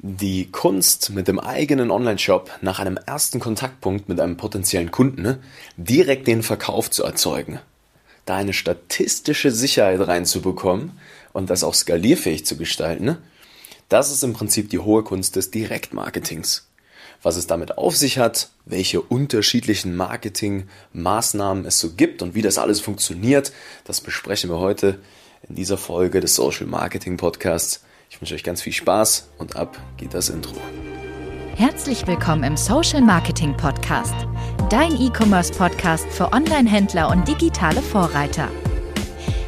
Die Kunst mit dem eigenen Online-Shop nach einem ersten Kontaktpunkt mit einem potenziellen Kunden ne, direkt den Verkauf zu erzeugen, da eine statistische Sicherheit reinzubekommen und das auch skalierfähig zu gestalten, ne, das ist im Prinzip die hohe Kunst des Direktmarketings. Was es damit auf sich hat, welche unterschiedlichen Marketingmaßnahmen es so gibt und wie das alles funktioniert, das besprechen wir heute in dieser Folge des Social Marketing Podcasts. Ich wünsche euch ganz viel Spaß und ab geht das Intro. Herzlich willkommen im Social Marketing Podcast, dein E-Commerce Podcast für Online-Händler und digitale Vorreiter.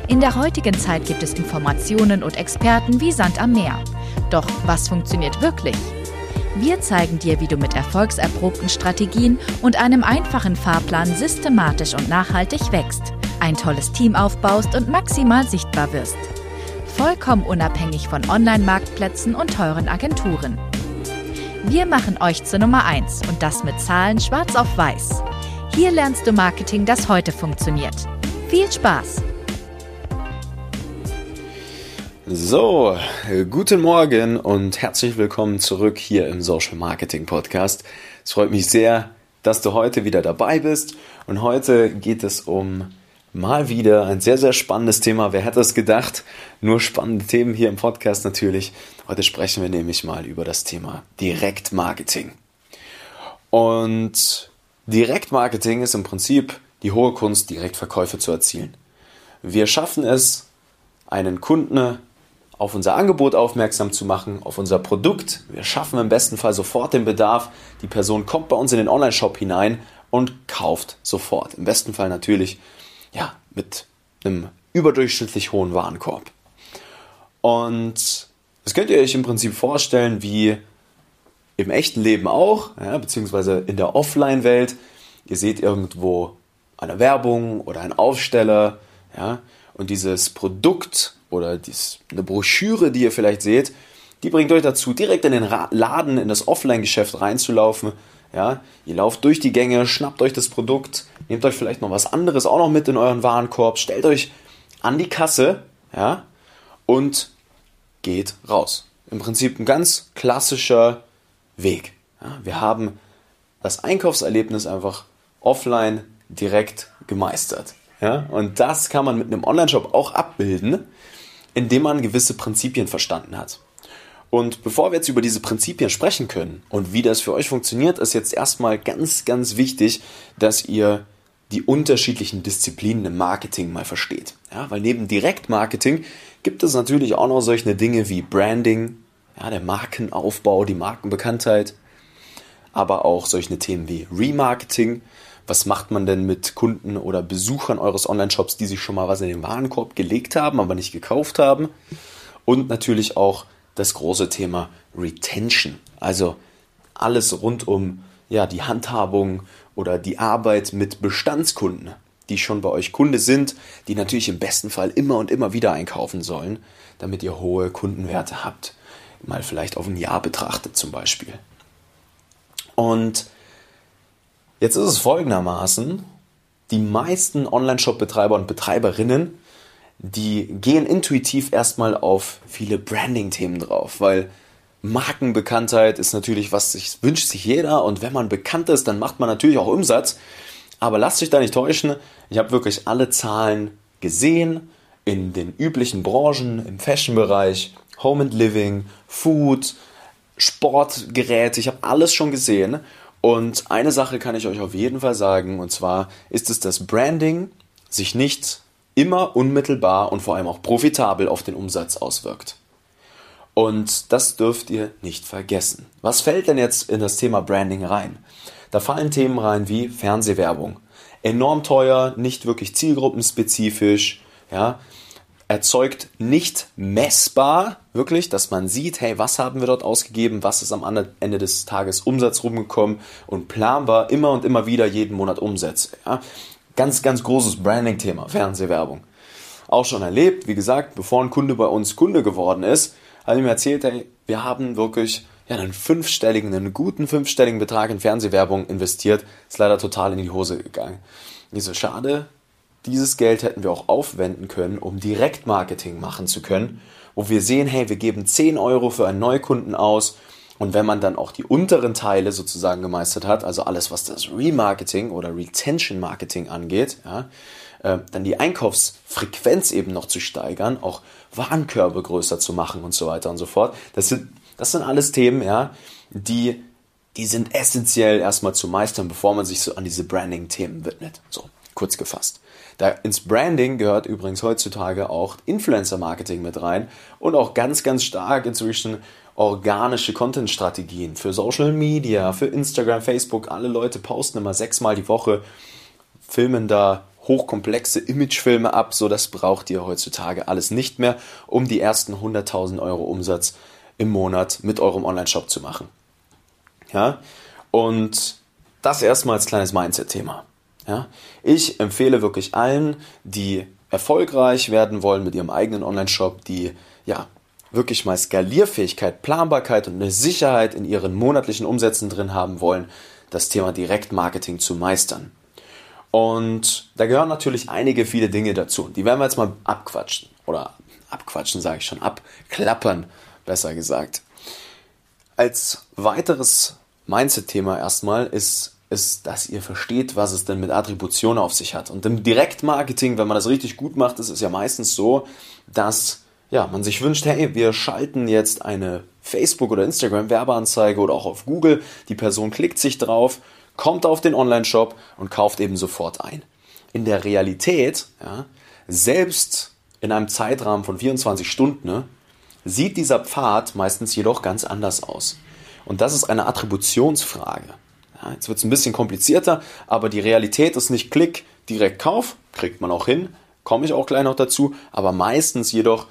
In der heutigen Zeit gibt es Informationen und Experten wie Sand am Meer. Doch was funktioniert wirklich? Wir zeigen dir, wie du mit erfolgserprobten Strategien und einem einfachen Fahrplan systematisch und nachhaltig wächst, ein tolles Team aufbaust und maximal sichtbar wirst vollkommen unabhängig von Online-Marktplätzen und teuren Agenturen. Wir machen euch zur Nummer 1 und das mit Zahlen schwarz auf weiß. Hier lernst du Marketing, das heute funktioniert. Viel Spaß! So, guten Morgen und herzlich willkommen zurück hier im Social Marketing Podcast. Es freut mich sehr, dass du heute wieder dabei bist und heute geht es um Mal wieder ein sehr, sehr spannendes Thema. Wer hätte es gedacht? Nur spannende Themen hier im Podcast natürlich. Heute sprechen wir nämlich mal über das Thema Direktmarketing. Und Direktmarketing ist im Prinzip die hohe Kunst, Direktverkäufe zu erzielen. Wir schaffen es, einen Kunden auf unser Angebot aufmerksam zu machen, auf unser Produkt. Wir schaffen im besten Fall sofort den Bedarf. Die Person kommt bei uns in den Online-Shop hinein und kauft sofort. Im besten Fall natürlich ja, mit einem überdurchschnittlich hohen Warenkorb. Und das könnt ihr euch im Prinzip vorstellen wie im echten Leben auch, ja, beziehungsweise in der Offline-Welt. Ihr seht irgendwo eine Werbung oder einen Aufsteller, ja, und dieses Produkt oder dies, eine Broschüre, die ihr vielleicht seht, die bringt euch dazu, direkt in den Laden, in das Offline-Geschäft reinzulaufen. Ja, ihr lauft durch die Gänge, schnappt euch das Produkt, nehmt euch vielleicht noch was anderes auch noch mit in euren Warenkorb, stellt euch an die Kasse, ja, und geht raus. Im Prinzip ein ganz klassischer Weg. Ja, wir haben das Einkaufserlebnis einfach offline direkt gemeistert. Ja, und das kann man mit einem Online-Shop auch abbilden, indem man gewisse Prinzipien verstanden hat. Und bevor wir jetzt über diese Prinzipien sprechen können und wie das für euch funktioniert, ist jetzt erstmal ganz, ganz wichtig, dass ihr die unterschiedlichen Disziplinen im Marketing mal versteht. Ja, weil neben Direktmarketing gibt es natürlich auch noch solche Dinge wie Branding, ja, der Markenaufbau, die Markenbekanntheit, aber auch solche Themen wie Remarketing. Was macht man denn mit Kunden oder Besuchern eures Online-Shops, die sich schon mal was in den Warenkorb gelegt haben, aber nicht gekauft haben? Und natürlich auch das große Thema Retention, also alles rund um ja, die Handhabung oder die Arbeit mit Bestandskunden, die schon bei euch Kunde sind, die natürlich im besten Fall immer und immer wieder einkaufen sollen, damit ihr hohe Kundenwerte habt. Mal vielleicht auf ein Jahr betrachtet zum Beispiel. Und jetzt ist es folgendermaßen, die meisten Online-Shop-Betreiber und Betreiberinnen die gehen intuitiv erstmal auf viele Branding-Themen drauf, weil Markenbekanntheit ist natürlich was sich wünscht sich jeder und wenn man bekannt ist, dann macht man natürlich auch Umsatz. Aber lasst euch da nicht täuschen, ich habe wirklich alle Zahlen gesehen in den üblichen Branchen, im Fashion-Bereich, Home and Living, Food, Sportgeräte, ich habe alles schon gesehen. Und eine Sache kann ich euch auf jeden Fall sagen, und zwar ist es, dass Branding sich nicht immer unmittelbar und vor allem auch profitabel auf den Umsatz auswirkt. Und das dürft ihr nicht vergessen. Was fällt denn jetzt in das Thema Branding rein? Da fallen Themen rein wie Fernsehwerbung. Enorm teuer, nicht wirklich zielgruppenspezifisch, ja, erzeugt nicht messbar, wirklich, dass man sieht, hey, was haben wir dort ausgegeben, was ist am Ende des Tages Umsatz rumgekommen und planbar immer und immer wieder jeden Monat Umsätze. Ja. Ganz, ganz großes Branding-Thema, Fernsehwerbung. Auch schon erlebt, wie gesagt, bevor ein Kunde bei uns Kunde geworden ist, hat er mir erzählt, hey, wir haben wirklich ja, einen fünfstelligen, einen guten fünfstelligen Betrag in Fernsehwerbung investiert. Ist leider total in die Hose gegangen. Ich so, schade, dieses Geld hätten wir auch aufwenden können, um Direktmarketing machen zu können, wo wir sehen, hey, wir geben 10 Euro für einen Neukunden aus Und wenn man dann auch die unteren Teile sozusagen gemeistert hat, also alles, was das Remarketing oder Retention Marketing angeht, ja, äh, dann die Einkaufsfrequenz eben noch zu steigern, auch Warenkörbe größer zu machen und so weiter und so fort. Das sind, das sind alles Themen, ja, die, die sind essentiell erstmal zu meistern, bevor man sich so an diese Branding-Themen widmet. So, kurz gefasst. Da ins Branding gehört übrigens heutzutage auch Influencer-Marketing mit rein und auch ganz, ganz stark inzwischen organische Content-Strategien für Social Media, für Instagram, Facebook. Alle Leute posten immer sechsmal die Woche, filmen da hochkomplexe Imagefilme ab. So, das braucht ihr heutzutage alles nicht mehr, um die ersten 100.000 Euro Umsatz im Monat mit eurem Online-Shop zu machen. Ja, und das erstmal als kleines Mindset-Thema. Ja, ich empfehle wirklich allen, die erfolgreich werden wollen mit ihrem eigenen Online-Shop, die ja wirklich mal Skalierfähigkeit, Planbarkeit und eine Sicherheit in ihren monatlichen Umsätzen drin haben wollen, das Thema Direktmarketing zu meistern. Und da gehören natürlich einige viele Dinge dazu. Die werden wir jetzt mal abquatschen. Oder abquatschen sage ich schon, abklappern, besser gesagt. Als weiteres Mindset-Thema erstmal ist, ist, dass ihr versteht, was es denn mit Attribution auf sich hat. Und im Direktmarketing, wenn man das richtig gut macht, ist es ja meistens so, dass ja, man sich wünscht, hey, wir schalten jetzt eine Facebook- oder Instagram-Werbeanzeige oder auch auf Google. Die Person klickt sich drauf, kommt auf den Online-Shop und kauft eben sofort ein. In der Realität, ja, selbst in einem Zeitrahmen von 24 Stunden, ne, sieht dieser Pfad meistens jedoch ganz anders aus. Und das ist eine Attributionsfrage. Ja, jetzt wird es ein bisschen komplizierter, aber die Realität ist nicht Klick, direkt Kauf, kriegt man auch hin, komme ich auch gleich noch dazu, aber meistens jedoch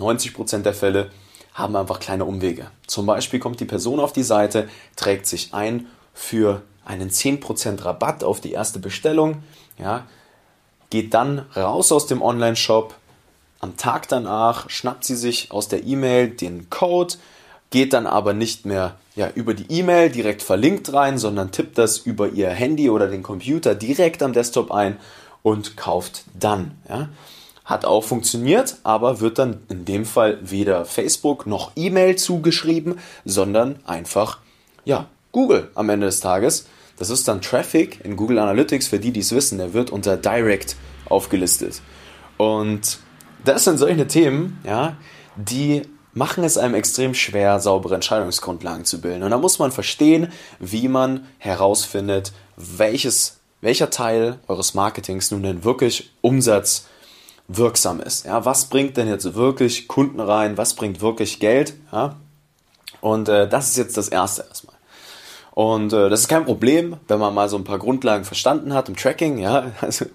90% der Fälle haben einfach kleine Umwege. Zum Beispiel kommt die Person auf die Seite, trägt sich ein für einen 10% Rabatt auf die erste Bestellung, ja, geht dann raus aus dem Online-Shop. Am Tag danach schnappt sie sich aus der E-Mail den Code, geht dann aber nicht mehr ja, über die E-Mail direkt verlinkt rein, sondern tippt das über ihr Handy oder den Computer direkt am Desktop ein und kauft dann. Ja. Hat auch funktioniert, aber wird dann in dem Fall weder Facebook noch E-Mail zugeschrieben, sondern einfach, ja, Google am Ende des Tages. Das ist dann Traffic in Google Analytics, für die, die es wissen, der wird unter Direct aufgelistet. Und das sind solche Themen, ja, die machen es einem extrem schwer, saubere Entscheidungsgrundlagen zu bilden. Und da muss man verstehen, wie man herausfindet, welches, welcher Teil eures Marketings nun denn wirklich Umsatz wirksam ist. Ja, was bringt denn jetzt wirklich Kunden rein? Was bringt wirklich Geld? Ja, und äh, das ist jetzt das Erste erstmal. Und äh, das ist kein Problem, wenn man mal so ein paar Grundlagen verstanden hat im Tracking. Ja, also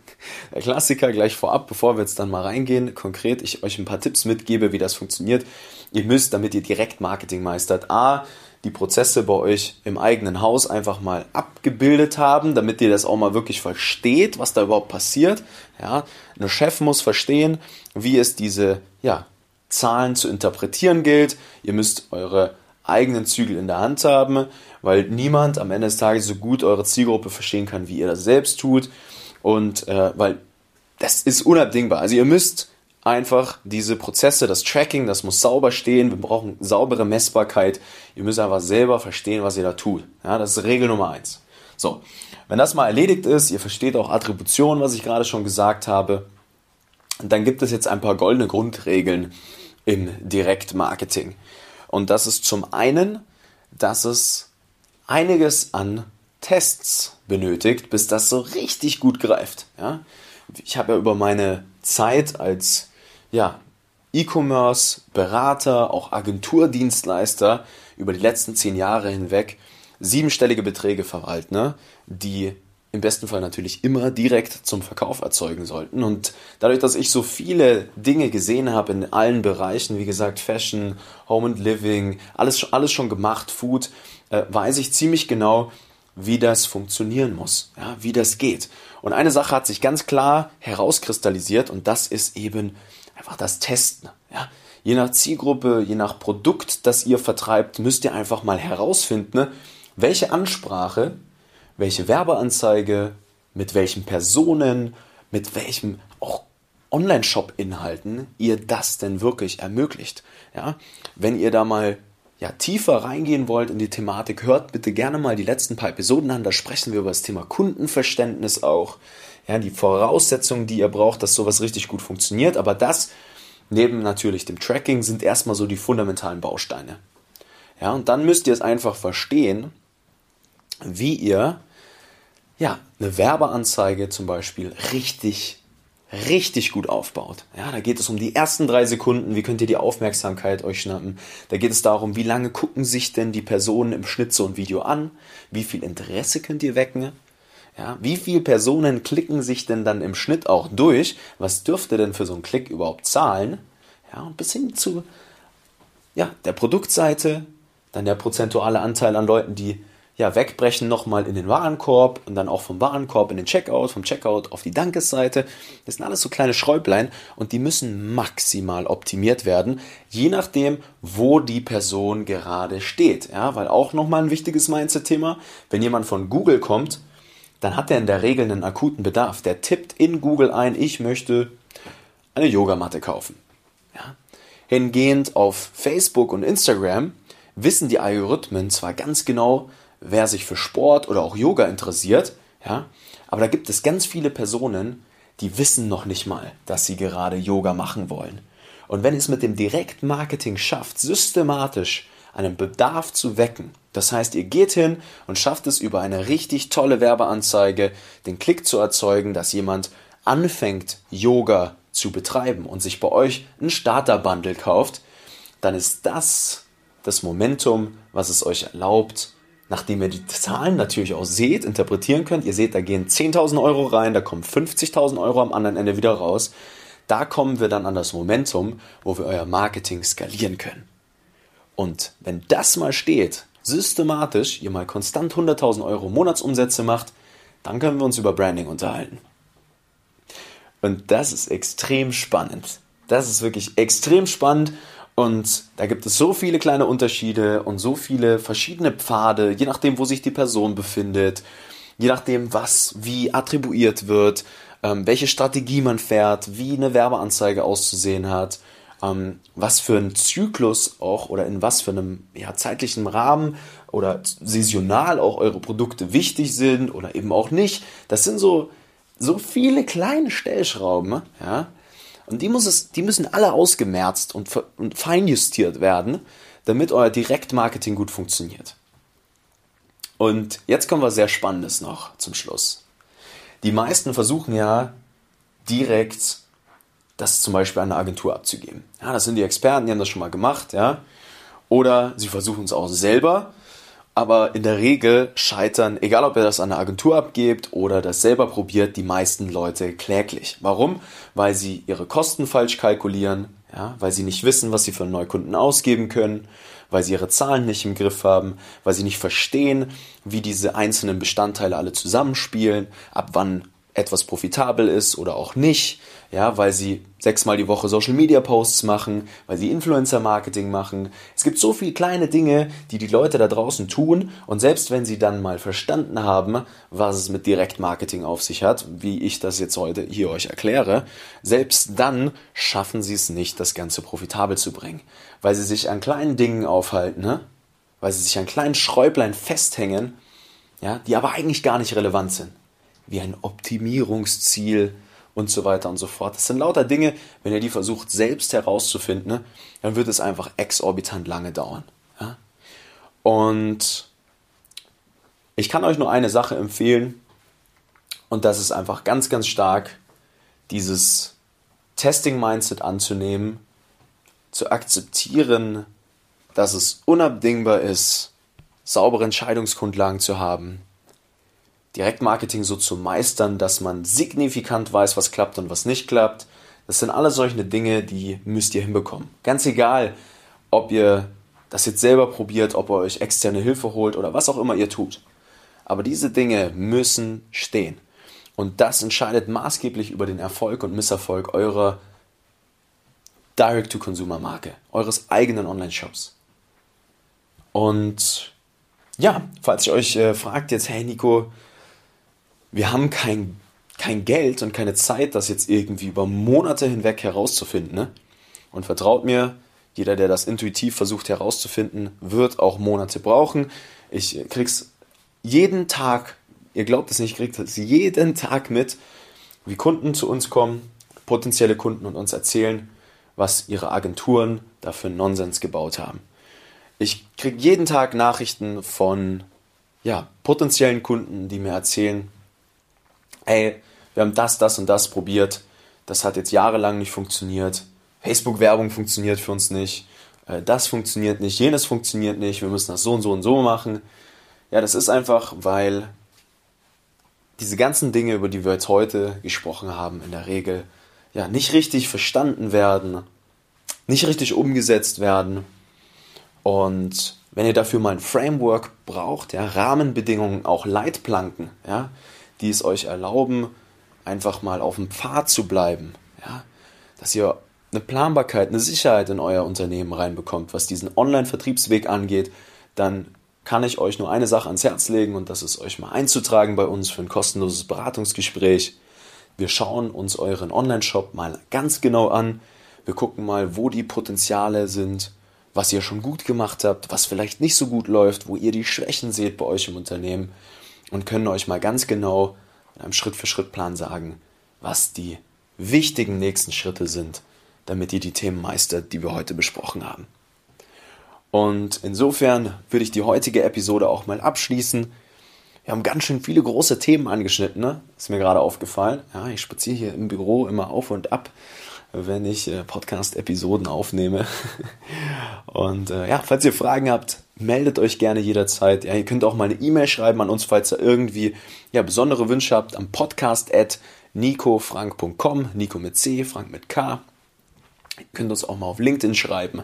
der Klassiker gleich vorab, bevor wir jetzt dann mal reingehen, konkret ich euch ein paar Tipps mitgebe, wie das funktioniert. Ihr müsst, damit ihr direkt Marketing meistert, a die Prozesse bei euch im eigenen Haus einfach mal abgebildet haben, damit ihr das auch mal wirklich versteht, was da überhaupt passiert. Ja, ein Chef muss verstehen, wie es diese ja, Zahlen zu interpretieren gilt. Ihr müsst eure eigenen Zügel in der Hand haben, weil niemand am Ende des Tages so gut eure Zielgruppe verstehen kann, wie ihr das selbst tut. Und äh, weil das ist unabdingbar. Also ihr müsst einfach diese Prozesse, das Tracking, das muss sauber stehen. Wir brauchen saubere Messbarkeit. Ihr müsst einfach selber verstehen, was ihr da tut. Ja, das ist Regel Nummer eins. So, wenn das mal erledigt ist, ihr versteht auch Attribution, was ich gerade schon gesagt habe, dann gibt es jetzt ein paar goldene Grundregeln im Direktmarketing. Und das ist zum einen, dass es einiges an Tests benötigt, bis das so richtig gut greift. Ja? Ich habe ja über meine Zeit als ja, E-Commerce, Berater, auch Agenturdienstleister über die letzten zehn Jahre hinweg siebenstellige Beträge verwalten, ne, die im besten Fall natürlich immer direkt zum Verkauf erzeugen sollten. Und dadurch, dass ich so viele Dinge gesehen habe in allen Bereichen, wie gesagt, Fashion, Home and Living, alles, alles schon gemacht, Food, äh, weiß ich ziemlich genau, wie das funktionieren muss, ja, wie das geht. Und eine Sache hat sich ganz klar herauskristallisiert und das ist eben einfach das Testen. Ja? Je nach Zielgruppe, je nach Produkt, das ihr vertreibt, müsst ihr einfach mal herausfinden, welche Ansprache, welche Werbeanzeige, mit welchen Personen, mit welchem auch Online-Shop-Inhalten ihr das denn wirklich ermöglicht. Ja? Wenn ihr da mal ja, tiefer reingehen wollt in die Thematik, hört bitte gerne mal die letzten paar Episoden an. Da sprechen wir über das Thema Kundenverständnis auch. Ja, die Voraussetzungen, die ihr braucht, dass sowas richtig gut funktioniert. Aber das neben natürlich dem Tracking sind erstmal so die fundamentalen Bausteine. Ja, und dann müsst ihr es einfach verstehen, wie ihr ja, eine Werbeanzeige zum Beispiel richtig, richtig gut aufbaut. Ja, da geht es um die ersten drei Sekunden, wie könnt ihr die Aufmerksamkeit euch schnappen. Da geht es darum, wie lange gucken sich denn die Personen im Schnitt so ein Video an, wie viel Interesse könnt ihr wecken. Ja, wie viele Personen klicken sich denn dann im Schnitt auch durch? Was dürfte denn für so einen Klick überhaupt zahlen? Ja, und bis hin zu ja, der Produktseite, dann der prozentuale Anteil an Leuten, die ja, wegbrechen nochmal in den Warenkorb und dann auch vom Warenkorb in den Checkout, vom Checkout auf die Dankesseite. Das sind alles so kleine Schräublein und die müssen maximal optimiert werden, je nachdem, wo die Person gerade steht. Ja, weil auch nochmal ein wichtiges Mindset-Thema, wenn jemand von Google kommt, dann hat er in der Regel einen akuten Bedarf. Der tippt in Google ein, ich möchte eine Yogamatte kaufen. Ja. Hingehend auf Facebook und Instagram wissen die Algorithmen zwar ganz genau, wer sich für Sport oder auch Yoga interessiert, ja, aber da gibt es ganz viele Personen, die wissen noch nicht mal, dass sie gerade Yoga machen wollen. Und wenn es mit dem Direktmarketing schafft, systematisch einen Bedarf zu wecken, das heißt, ihr geht hin und schafft es über eine richtig tolle Werbeanzeige, den Klick zu erzeugen, dass jemand anfängt, Yoga zu betreiben und sich bei euch ein Starter-Bundle kauft, dann ist das das Momentum, was es euch erlaubt, nachdem ihr die Zahlen natürlich auch seht, interpretieren könnt, ihr seht, da gehen 10.000 Euro rein, da kommen 50.000 Euro am anderen Ende wieder raus, da kommen wir dann an das Momentum, wo wir euer Marketing skalieren können. Und wenn das mal steht, systematisch, ihr mal konstant 100.000 Euro Monatsumsätze macht, dann können wir uns über Branding unterhalten. Und das ist extrem spannend. Das ist wirklich extrem spannend und da gibt es so viele kleine Unterschiede und so viele verschiedene Pfade, je nachdem, wo sich die Person befindet, je nachdem, was wie attribuiert wird, ähm, welche Strategie man fährt, wie eine Werbeanzeige auszusehen hat, ähm, was für ein Zyklus auch oder in was für einem ja, zeitlichen Rahmen oder saisonal auch eure Produkte wichtig sind oder eben auch nicht. Das sind so, so viele kleine Stellschrauben, ja, und die, muss es, die müssen alle ausgemerzt und, und feinjustiert werden, damit euer Direktmarketing gut funktioniert. Und jetzt kommen wir sehr Spannendes noch zum Schluss. Die meisten versuchen ja direkt das zum Beispiel an eine Agentur abzugeben. Ja, das sind die Experten, die haben das schon mal gemacht, ja. Oder sie versuchen es auch selber aber in der Regel scheitern, egal ob ihr das an eine Agentur abgebt oder das selber probiert, die meisten Leute kläglich. Warum? Weil sie ihre Kosten falsch kalkulieren, ja, weil sie nicht wissen, was sie für Neukunden ausgeben können, weil sie ihre Zahlen nicht im Griff haben, weil sie nicht verstehen, wie diese einzelnen Bestandteile alle zusammenspielen, ab wann etwas profitabel ist oder auch nicht, ja, weil sie sechsmal die Woche Social Media Posts machen, weil sie Influencer Marketing machen. Es gibt so viele kleine Dinge, die die Leute da draußen tun und selbst wenn sie dann mal verstanden haben, was es mit Direktmarketing auf sich hat, wie ich das jetzt heute hier euch erkläre, selbst dann schaffen sie es nicht, das Ganze profitabel zu bringen, weil sie sich an kleinen Dingen aufhalten, ne? weil sie sich an kleinen Schräublein festhängen, ja, die aber eigentlich gar nicht relevant sind wie ein Optimierungsziel und so weiter und so fort. Das sind lauter Dinge, wenn ihr die versucht selbst herauszufinden, ne, dann wird es einfach exorbitant lange dauern. Ja? Und ich kann euch nur eine Sache empfehlen und das ist einfach ganz, ganz stark dieses Testing-Mindset anzunehmen, zu akzeptieren, dass es unabdingbar ist, saubere Entscheidungsgrundlagen zu haben, Direktmarketing so zu meistern, dass man signifikant weiß, was klappt und was nicht klappt. Das sind alle solche Dinge, die müsst ihr hinbekommen. Ganz egal, ob ihr das jetzt selber probiert, ob ihr euch externe Hilfe holt oder was auch immer ihr tut. Aber diese Dinge müssen stehen. Und das entscheidet maßgeblich über den Erfolg und Misserfolg eurer Direct-to-Consumer-Marke, eures eigenen Online-Shops. Und ja, falls ihr euch äh, fragt jetzt, hey Nico, wir haben kein, kein Geld und keine Zeit, das jetzt irgendwie über Monate hinweg herauszufinden. Ne? Und vertraut mir, Jeder, der das intuitiv versucht herauszufinden, wird auch Monate brauchen. Ich krieg's jeden Tag, ihr glaubt es nicht, kriegt es jeden Tag mit, wie Kunden zu uns kommen, potenzielle Kunden und uns erzählen, was ihre Agenturen dafür Nonsens gebaut haben. Ich kriege jeden Tag Nachrichten von ja, potenziellen Kunden, die mir erzählen, ey, wir haben das, das und das probiert, das hat jetzt jahrelang nicht funktioniert, Facebook-Werbung funktioniert für uns nicht, äh, das funktioniert nicht, jenes funktioniert nicht, wir müssen das so und so und so machen. Ja, das ist einfach, weil diese ganzen Dinge, über die wir jetzt heute gesprochen haben, in der Regel ja nicht richtig verstanden werden, nicht richtig umgesetzt werden. Und wenn ihr dafür mal ein Framework braucht, ja, Rahmenbedingungen, auch Leitplanken, ja, die es euch erlauben, einfach mal auf dem Pfad zu bleiben, ja, dass ihr eine Planbarkeit, eine Sicherheit in euer Unternehmen reinbekommt, was diesen Online-Vertriebsweg angeht, dann kann ich euch nur eine Sache ans Herz legen und das ist euch mal einzutragen bei uns für ein kostenloses Beratungsgespräch. Wir schauen uns euren Online-Shop mal ganz genau an. Wir gucken mal, wo die Potenziale sind, was ihr schon gut gemacht habt, was vielleicht nicht so gut läuft, wo ihr die Schwächen seht bei euch im Unternehmen und können euch mal ganz genau in einem Schritt-für-Schritt-Plan sagen, was die wichtigen nächsten Schritte sind, damit ihr die Themen meistert, die wir heute besprochen haben. Und insofern würde ich die heutige Episode auch mal abschließen. Wir haben ganz schön viele große Themen angeschnitten, ne? Ist mir gerade aufgefallen. Ja, ich spaziere hier im Büro immer auf und ab wenn ich äh, Podcast-Episoden aufnehme. Und äh, ja, falls ihr Fragen habt, meldet euch gerne jederzeit. Ja, ihr könnt auch mal eine E-Mail schreiben an uns, falls ihr irgendwie ja, besondere Wünsche habt, am podcast at nicofrank.com, Nico mit C, Frank mit K. Ihr könnt uns auch mal auf LinkedIn schreiben.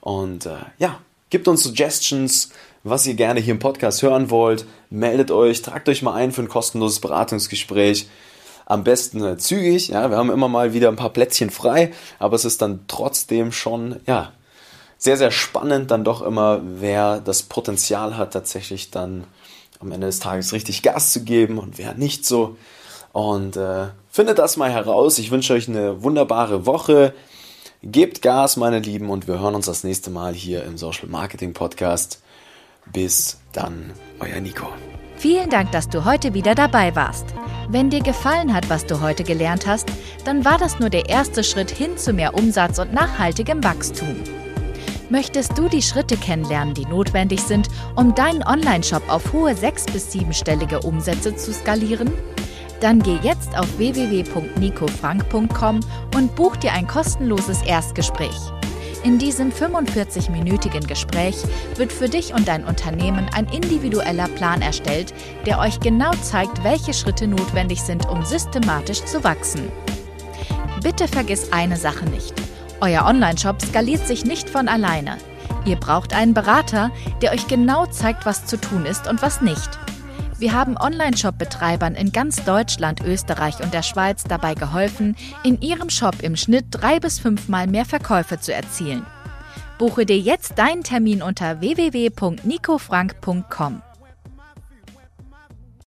Und äh, ja, gebt uns Suggestions, was ihr gerne hier im Podcast hören wollt. Meldet euch, tragt euch mal ein für ein kostenloses Beratungsgespräch am besten äh, zügig. Ja, wir haben immer mal wieder ein paar Plätzchen frei, aber es ist dann trotzdem schon, ja, sehr, sehr spannend dann doch immer, wer das Potenzial hat, tatsächlich dann am Ende des Tages richtig Gas zu geben und wer nicht so. Und äh, findet das mal heraus. Ich wünsche euch eine wunderbare Woche. Gebt Gas, meine Lieben, und wir hören uns das nächste Mal hier im Social Marketing Podcast. Bis dann, euer Nico. Vielen Dank, dass du heute wieder dabei warst. Wenn dir gefallen hat, was du heute gelernt hast, dann war das nur der erste Schritt hin zu mehr Umsatz und nachhaltigem Wachstum. Möchtest du die Schritte kennenlernen, die notwendig sind, um deinen Online-Shop auf hohe sechs- bis siebenstellige Umsätze zu skalieren? Dann geh jetzt auf www.nicofrank.com und buch dir ein kostenloses Erstgespräch. In diesem 45-minütigen Gespräch wird für dich und dein Unternehmen ein individueller Plan erstellt, der euch genau zeigt, welche Schritte notwendig sind, um systematisch zu wachsen. Bitte vergiss eine Sache nicht. Euer Onlineshop skaliert sich nicht von alleine. Ihr braucht einen Berater, der euch genau zeigt, was zu tun ist und was nicht. Wir haben Online-Shop-Betreibern in ganz Deutschland, Österreich und der Schweiz dabei geholfen, in ihrem Shop im Schnitt drei bis fünfmal mehr Verkäufe zu erzielen. Buche dir jetzt deinen Termin unter www.nicofrank.com.